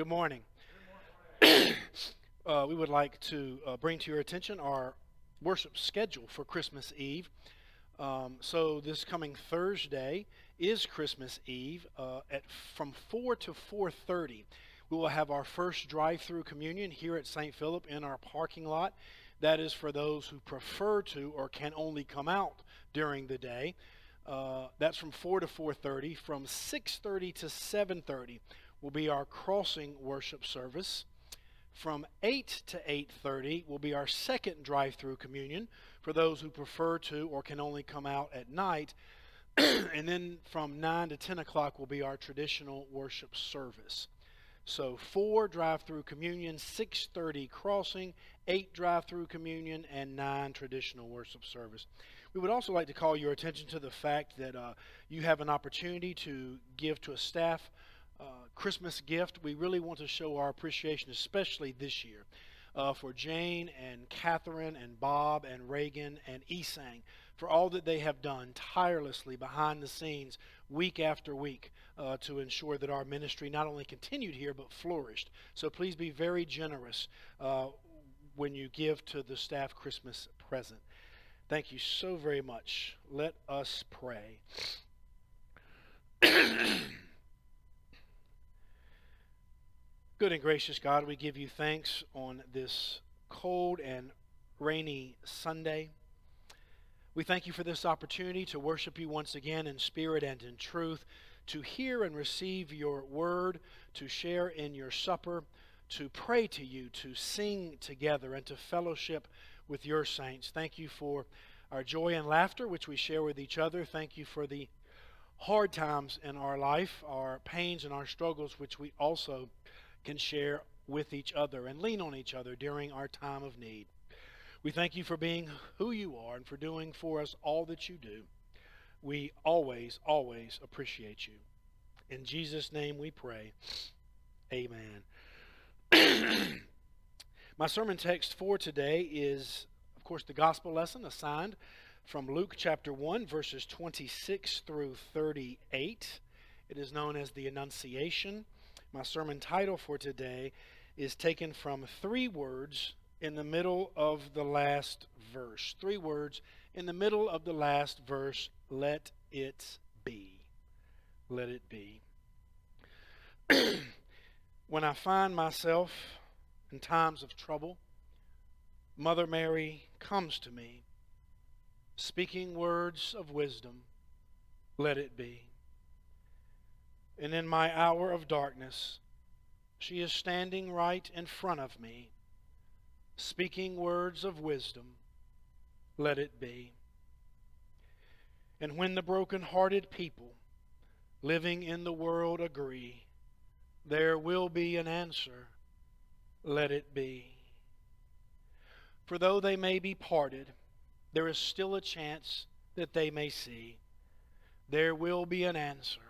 Good morning. uh, we would like to uh, bring to your attention our worship schedule for Christmas Eve. Um, so this coming Thursday is Christmas Eve uh, at from 4 to 4:30. We will have our first drive-through communion here at St. Philip in our parking lot. That is for those who prefer to or can only come out during the day. Uh, that's from 4 to 4:30. From 6:30 to 7:30 will be our crossing worship service. From 8 to 8:30 will be our second drive-through communion for those who prefer to or can only come out at night. and then from 9 to 10 o'clock will be our traditional worship service. So four drive-through communion, 6:30 crossing, eight drive-through communion, and nine traditional worship service. We would also like to call your attention to the fact that uh, you have an opportunity to give to a staff uh, Christmas gift, we really want to show our appreciation, especially this year, uh, for Jane and Catherine and Bob and Reagan and Isang for all that they have done tirelessly behind the scenes week after week uh, to ensure that our ministry not only continued here but flourished. So please be very generous uh, when you give to the staff Christmas present. Thank you so very much. Let us pray. Good and gracious God, we give you thanks on this cold and rainy Sunday. We thank you for this opportunity to worship you once again in spirit and in truth, to hear and receive your word, to share in your supper, to pray to you, to sing together, and to fellowship with your saints. Thank you for our joy and laughter, which we share with each other. Thank you for the hard times in our life, our pains and our struggles, which we also can share with each other and lean on each other during our time of need. We thank you for being who you are and for doing for us all that you do. We always, always appreciate you. In Jesus' name we pray. Amen. My sermon text for today is, of course, the gospel lesson assigned from Luke chapter 1, verses 26 through 38. It is known as the Annunciation. My sermon title for today is taken from three words in the middle of the last verse. Three words in the middle of the last verse. Let it be. Let it be. when I find myself in times of trouble, Mother Mary comes to me, speaking words of wisdom. Let it be. And in my hour of darkness, she is standing right in front of me, speaking words of wisdom. Let it be. And when the broken-hearted people living in the world agree, there will be an answer. Let it be. For though they may be parted, there is still a chance that they may see. There will be an answer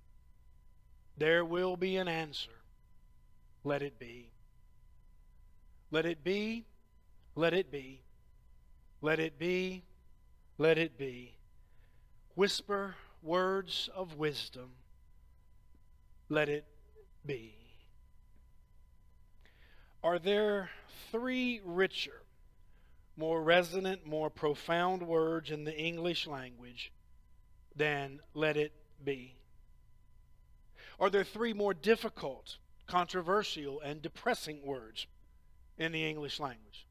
There will be an answer. Let it be. Let it be. Let it be. Let it be. Let it be. Whisper words of wisdom. Let it be. Are there three richer, more resonant, more profound words in the English language than let it be? Are there three more difficult, controversial, and depressing words in the English language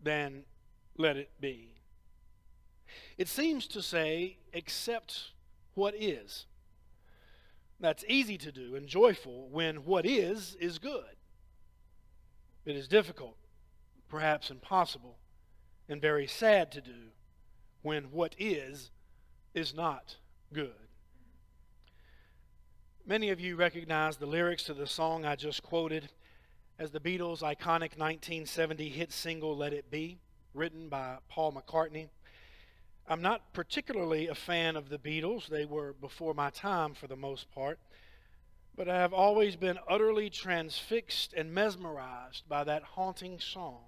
than let it be? It seems to say, accept what is. That's easy to do and joyful when what is is good. It is difficult, perhaps impossible, and very sad to do when what is is not good. Many of you recognize the lyrics to the song I just quoted as the Beatles' iconic 1970 hit single Let It Be, written by Paul McCartney. I'm not particularly a fan of the Beatles, they were before my time for the most part, but I have always been utterly transfixed and mesmerized by that haunting song.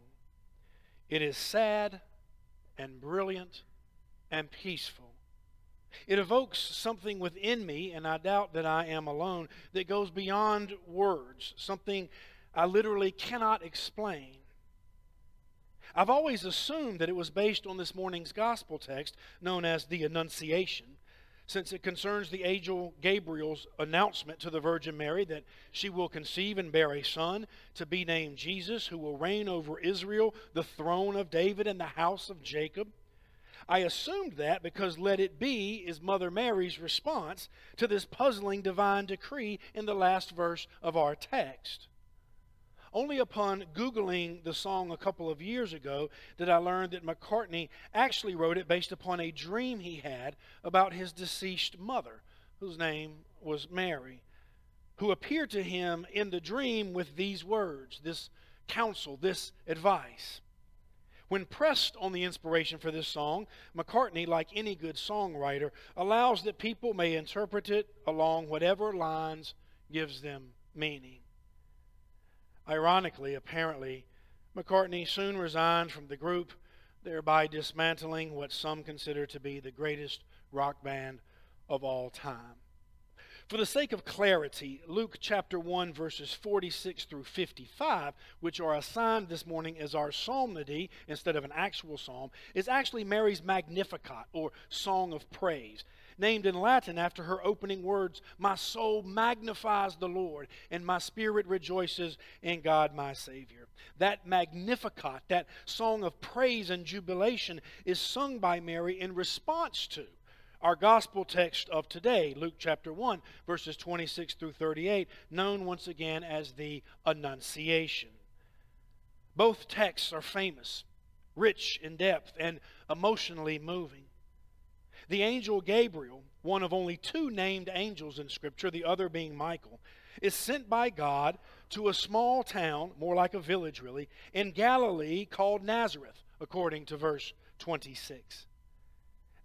It is sad and brilliant and peaceful. It evokes something within me, and I doubt that I am alone, that goes beyond words, something I literally cannot explain. I've always assumed that it was based on this morning's gospel text known as the Annunciation, since it concerns the angel Gabriel's announcement to the Virgin Mary that she will conceive and bear a son to be named Jesus, who will reign over Israel, the throne of David, and the house of Jacob. I assumed that because let it be is Mother Mary's response to this puzzling divine decree in the last verse of our text. Only upon Googling the song a couple of years ago did I learn that McCartney actually wrote it based upon a dream he had about his deceased mother, whose name was Mary, who appeared to him in the dream with these words, this counsel, this advice. When pressed on the inspiration for this song, McCartney, like any good songwriter, allows that people may interpret it along whatever lines gives them meaning. Ironically, apparently, McCartney soon resigned from the group, thereby dismantling what some consider to be the greatest rock band of all time. For the sake of clarity, Luke chapter 1, verses 46 through 55, which are assigned this morning as our psalmody instead of an actual psalm, is actually Mary's Magnificat, or Song of Praise, named in Latin after her opening words My soul magnifies the Lord, and my spirit rejoices in God my Savior. That Magnificat, that song of praise and jubilation, is sung by Mary in response to our gospel text of today, Luke chapter 1, verses 26 through 38, known once again as the Annunciation. Both texts are famous, rich in depth, and emotionally moving. The angel Gabriel, one of only two named angels in Scripture, the other being Michael, is sent by God to a small town, more like a village really, in Galilee called Nazareth, according to verse 26.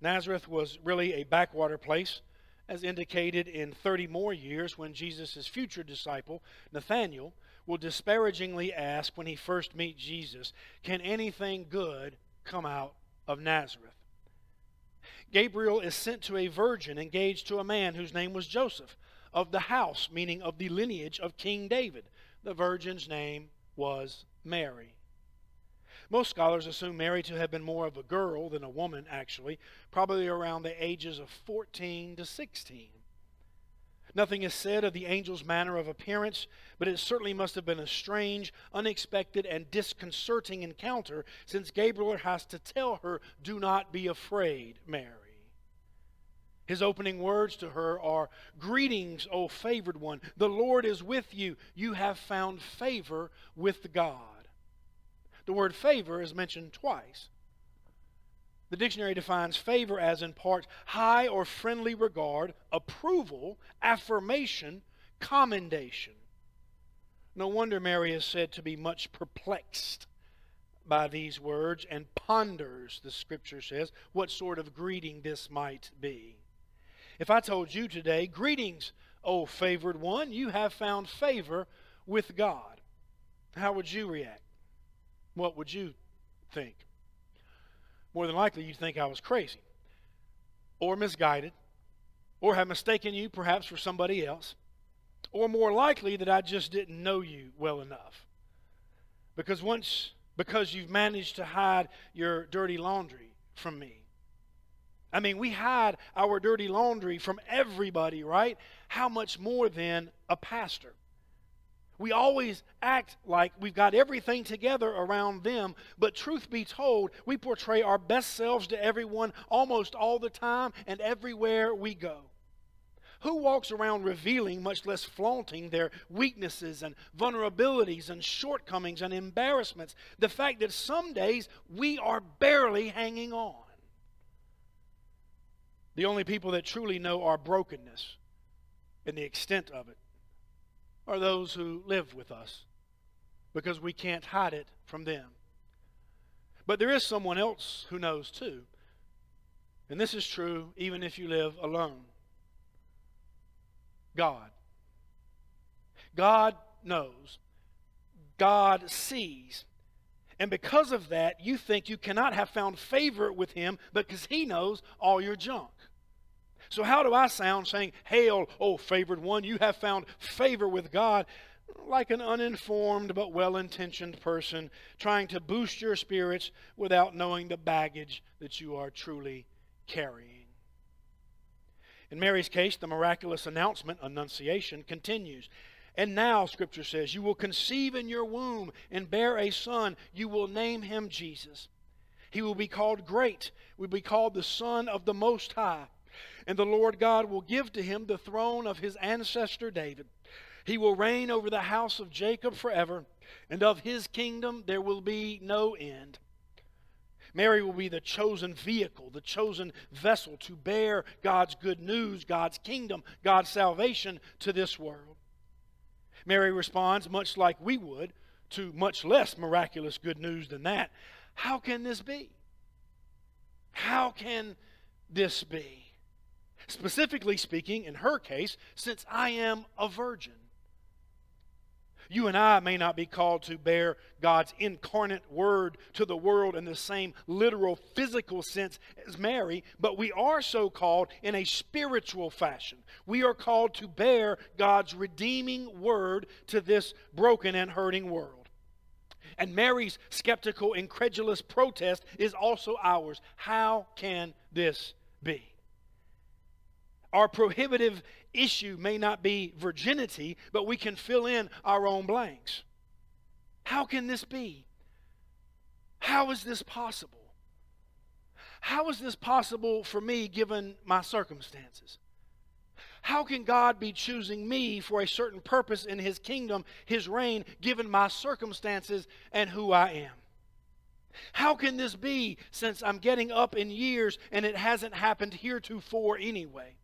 Nazareth was really a backwater place, as indicated in 30 more years when Jesus' future disciple, Nathanael, will disparagingly ask when he first meets Jesus, Can anything good come out of Nazareth? Gabriel is sent to a virgin engaged to a man whose name was Joseph, of the house, meaning of the lineage of King David. The virgin's name was Mary. Most scholars assume Mary to have been more of a girl than a woman, actually, probably around the ages of 14 to 16. Nothing is said of the angel's manner of appearance, but it certainly must have been a strange, unexpected, and disconcerting encounter since Gabriel has to tell her, Do not be afraid, Mary. His opening words to her are Greetings, O favored one. The Lord is with you. You have found favor with God. The word favor is mentioned twice. The dictionary defines favor as, in part, high or friendly regard, approval, affirmation, commendation. No wonder Mary is said to be much perplexed by these words and ponders, the scripture says, what sort of greeting this might be. If I told you today, Greetings, O favored one, you have found favor with God, how would you react? What would you think? More than likely, you'd think I was crazy or misguided or have mistaken you perhaps for somebody else or more likely that I just didn't know you well enough. Because once, because you've managed to hide your dirty laundry from me. I mean, we hide our dirty laundry from everybody, right? How much more than a pastor? We always act like we've got everything together around them, but truth be told, we portray our best selves to everyone almost all the time and everywhere we go. Who walks around revealing, much less flaunting, their weaknesses and vulnerabilities and shortcomings and embarrassments? The fact that some days we are barely hanging on. The only people that truly know our brokenness and the extent of it are those who live with us because we can't hide it from them. But there is someone else who knows too. And this is true even if you live alone God. God knows. God sees. And because of that, you think you cannot have found favor with Him because He knows all your junk. So, how do I sound saying, Hail, oh favored one, you have found favor with God? Like an uninformed but well intentioned person trying to boost your spirits without knowing the baggage that you are truly carrying. In Mary's case, the miraculous announcement, Annunciation, continues. And now, Scripture says, you will conceive in your womb and bear a son. You will name him Jesus. He will be called Great, will be called the Son of the Most High. And the Lord God will give to him the throne of his ancestor David. He will reign over the house of Jacob forever, and of his kingdom there will be no end. Mary will be the chosen vehicle, the chosen vessel to bear God's good news, God's kingdom, God's salvation to this world. Mary responds much like we would to much less miraculous good news than that. How can this be? How can this be? Specifically speaking, in her case, since I am a virgin. You and I may not be called to bear God's incarnate word to the world in the same literal physical sense as Mary, but we are so called in a spiritual fashion. We are called to bear God's redeeming word to this broken and hurting world. And Mary's skeptical, incredulous protest is also ours. How can this be? Our prohibitive issue may not be virginity, but we can fill in our own blanks. How can this be? How is this possible? How is this possible for me given my circumstances? How can God be choosing me for a certain purpose in His kingdom, His reign, given my circumstances and who I am? How can this be since I'm getting up in years and it hasn't happened heretofore anyway?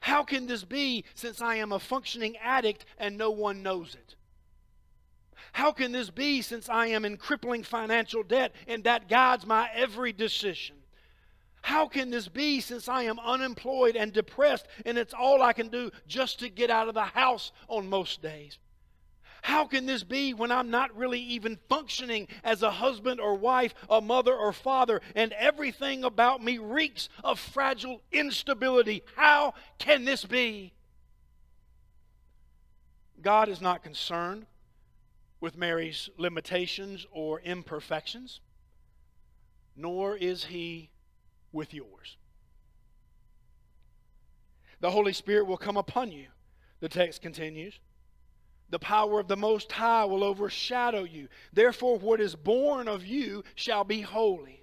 How can this be since I am a functioning addict and no one knows it? How can this be since I am in crippling financial debt and that guides my every decision? How can this be since I am unemployed and depressed and it's all I can do just to get out of the house on most days? How can this be when I'm not really even functioning as a husband or wife, a mother or father, and everything about me reeks of fragile instability? How can this be? God is not concerned with Mary's limitations or imperfections, nor is he with yours. The Holy Spirit will come upon you, the text continues the power of the Most High will overshadow you. Therefore, what is born of you shall be holy.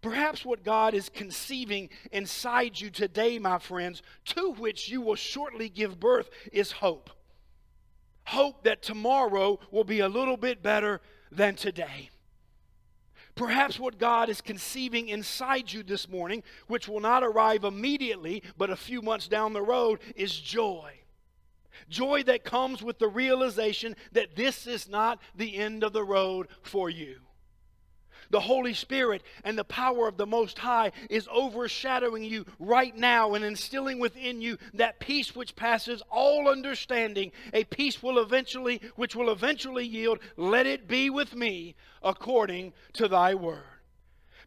Perhaps what God is conceiving inside you today, my friends, to which you will shortly give birth, is hope. Hope that tomorrow will be a little bit better than today. Perhaps what God is conceiving inside you this morning, which will not arrive immediately, but a few months down the road, is joy Joy that comes with the realization that this is not the end of the road for you. The Holy Spirit and the power of the Most High is overshadowing you right now and instilling within you that peace which passes all understanding, a peace will eventually which will eventually yield, let it be with me according to thy word.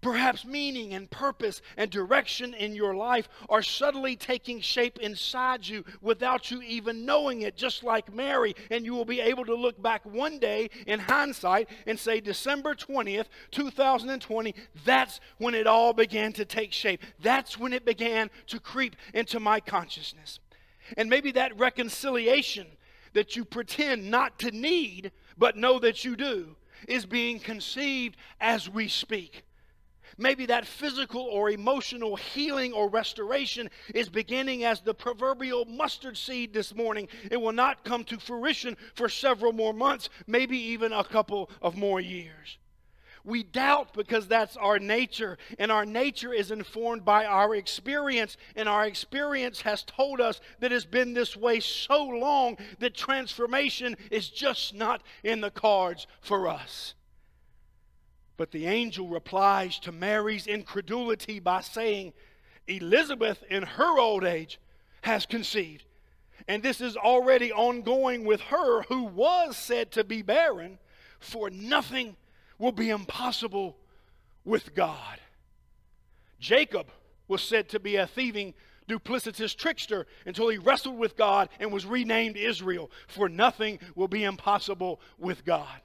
Perhaps meaning and purpose and direction in your life are subtly taking shape inside you without you even knowing it, just like Mary. And you will be able to look back one day in hindsight and say, December 20th, 2020, that's when it all began to take shape. That's when it began to creep into my consciousness. And maybe that reconciliation that you pretend not to need, but know that you do, is being conceived as we speak. Maybe that physical or emotional healing or restoration is beginning as the proverbial mustard seed this morning. It will not come to fruition for several more months, maybe even a couple of more years. We doubt because that's our nature, and our nature is informed by our experience, and our experience has told us that it's been this way so long that transformation is just not in the cards for us. But the angel replies to Mary's incredulity by saying, Elizabeth, in her old age, has conceived. And this is already ongoing with her who was said to be barren, for nothing will be impossible with God. Jacob was said to be a thieving, duplicitous trickster until he wrestled with God and was renamed Israel, for nothing will be impossible with God.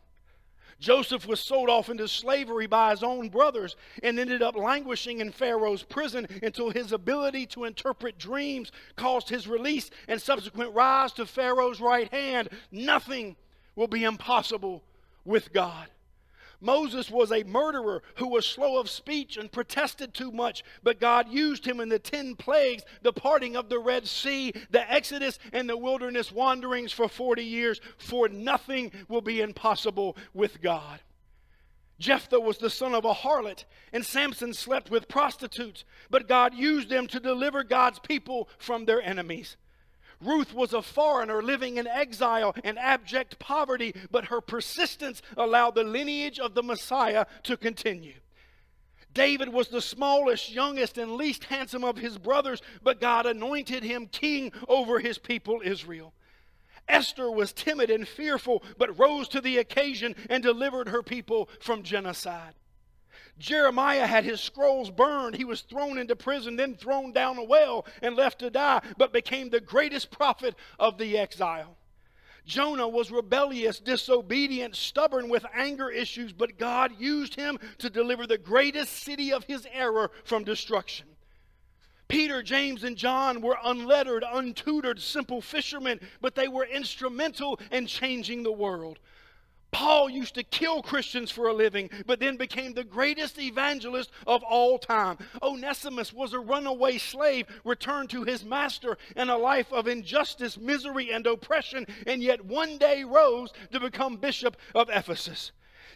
Joseph was sold off into slavery by his own brothers and ended up languishing in Pharaoh's prison until his ability to interpret dreams caused his release and subsequent rise to Pharaoh's right hand. Nothing will be impossible with God. Moses was a murderer who was slow of speech and protested too much, but God used him in the ten plagues, the parting of the Red Sea, the Exodus, and the wilderness wanderings for 40 years, for nothing will be impossible with God. Jephthah was the son of a harlot, and Samson slept with prostitutes, but God used them to deliver God's people from their enemies. Ruth was a foreigner living in exile and abject poverty, but her persistence allowed the lineage of the Messiah to continue. David was the smallest, youngest, and least handsome of his brothers, but God anointed him king over his people Israel. Esther was timid and fearful, but rose to the occasion and delivered her people from genocide. Jeremiah had his scrolls burned. He was thrown into prison, then thrown down a well and left to die, but became the greatest prophet of the exile. Jonah was rebellious, disobedient, stubborn with anger issues, but God used him to deliver the greatest city of his era from destruction. Peter, James, and John were unlettered, untutored, simple fishermen, but they were instrumental in changing the world. Paul used to kill Christians for a living, but then became the greatest evangelist of all time. Onesimus was a runaway slave returned to his master in a life of injustice, misery, and oppression, and yet one day rose to become bishop of Ephesus.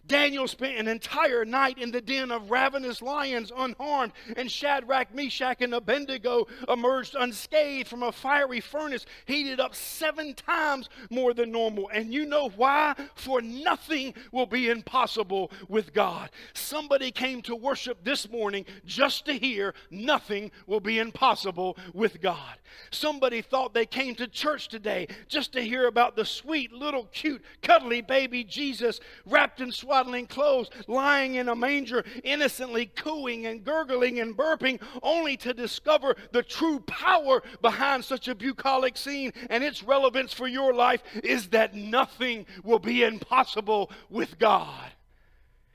Daniel spent an entire night in the den of ravenous lions unharmed, and Shadrach, Meshach, and Abednego emerged unscathed from a fiery furnace heated up seven times more than normal. And you know why? For nothing will be impossible with God. Somebody came to worship this morning just to hear nothing will be impossible with God. Somebody thought they came to church today just to hear about the sweet, little, cute, cuddly baby Jesus wrapped in swaddling clothes, lying in a manger, innocently cooing and gurgling and burping, only to discover the true power behind such a bucolic scene and its relevance for your life is that nothing will be impossible with God.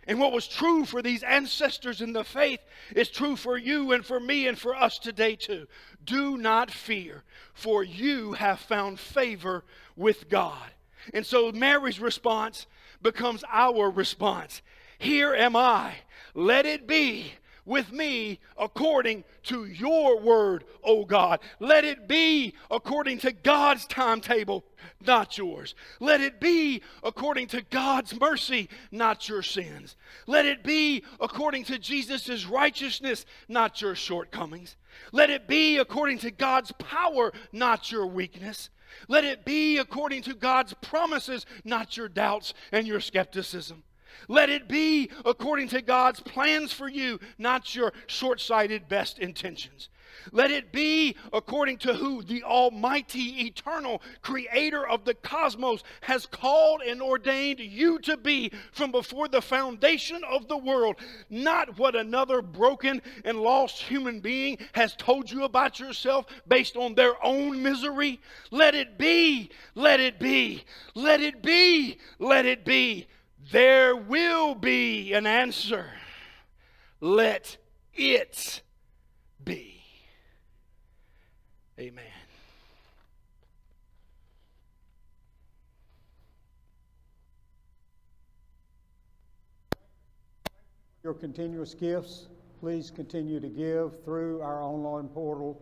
And what was true for these ancestors in the faith is true for you and for me and for us today too. Do not fear, for you have found favor with God. And so Mary's response becomes our response. Here am I. Let it be with me according to your word, O God. Let it be according to God's timetable, not yours. Let it be according to God's mercy, not your sins. Let it be according to Jesus' righteousness, not your shortcomings. Let it be according to God's power, not your weakness. Let it be according to God's promises, not your doubts and your skepticism. Let it be according to God's plans for you, not your short sighted best intentions. Let it be according to who the Almighty, eternal creator of the cosmos has called and ordained you to be from before the foundation of the world, not what another broken and lost human being has told you about yourself based on their own misery. Let it be, let it be, let it be, let it be. There will be an answer. Let it be. Amen. Your continuous gifts, please continue to give through our online portal